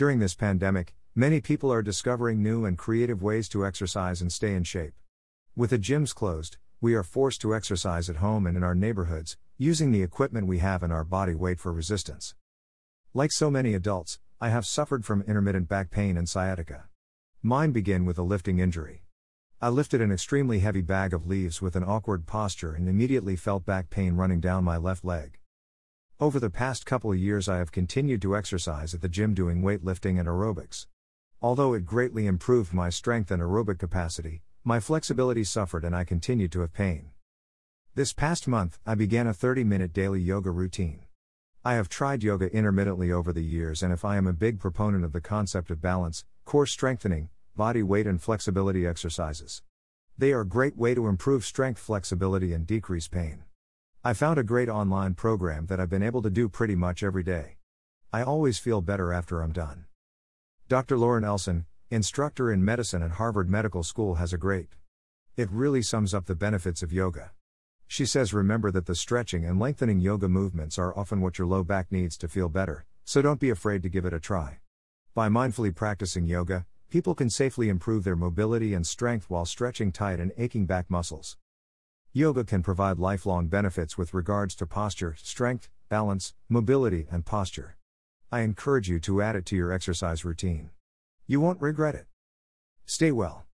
During this pandemic, many people are discovering new and creative ways to exercise and stay in shape. With the gyms closed, we are forced to exercise at home and in our neighborhoods, using the equipment we have and our body weight for resistance. Like so many adults, I have suffered from intermittent back pain and sciatica. Mine began with a lifting injury. I lifted an extremely heavy bag of leaves with an awkward posture and immediately felt back pain running down my left leg. Over the past couple of years, I have continued to exercise at the gym doing weightlifting and aerobics. Although it greatly improved my strength and aerobic capacity, my flexibility suffered and I continued to have pain. This past month, I began a 30 minute daily yoga routine. I have tried yoga intermittently over the years, and if I am a big proponent of the concept of balance, core strengthening, body weight, and flexibility exercises. They are a great way to improve strength, flexibility, and decrease pain. I found a great online program that I've been able to do pretty much every day. I always feel better after I'm done. Dr. Lauren Elson, instructor in medicine at Harvard Medical School, has a great. It really sums up the benefits of yoga. She says remember that the stretching and lengthening yoga movements are often what your low back needs to feel better, so don't be afraid to give it a try. By mindfully practicing yoga, people can safely improve their mobility and strength while stretching tight and aching back muscles. Yoga can provide lifelong benefits with regards to posture, strength, balance, mobility, and posture. I encourage you to add it to your exercise routine. You won't regret it. Stay well.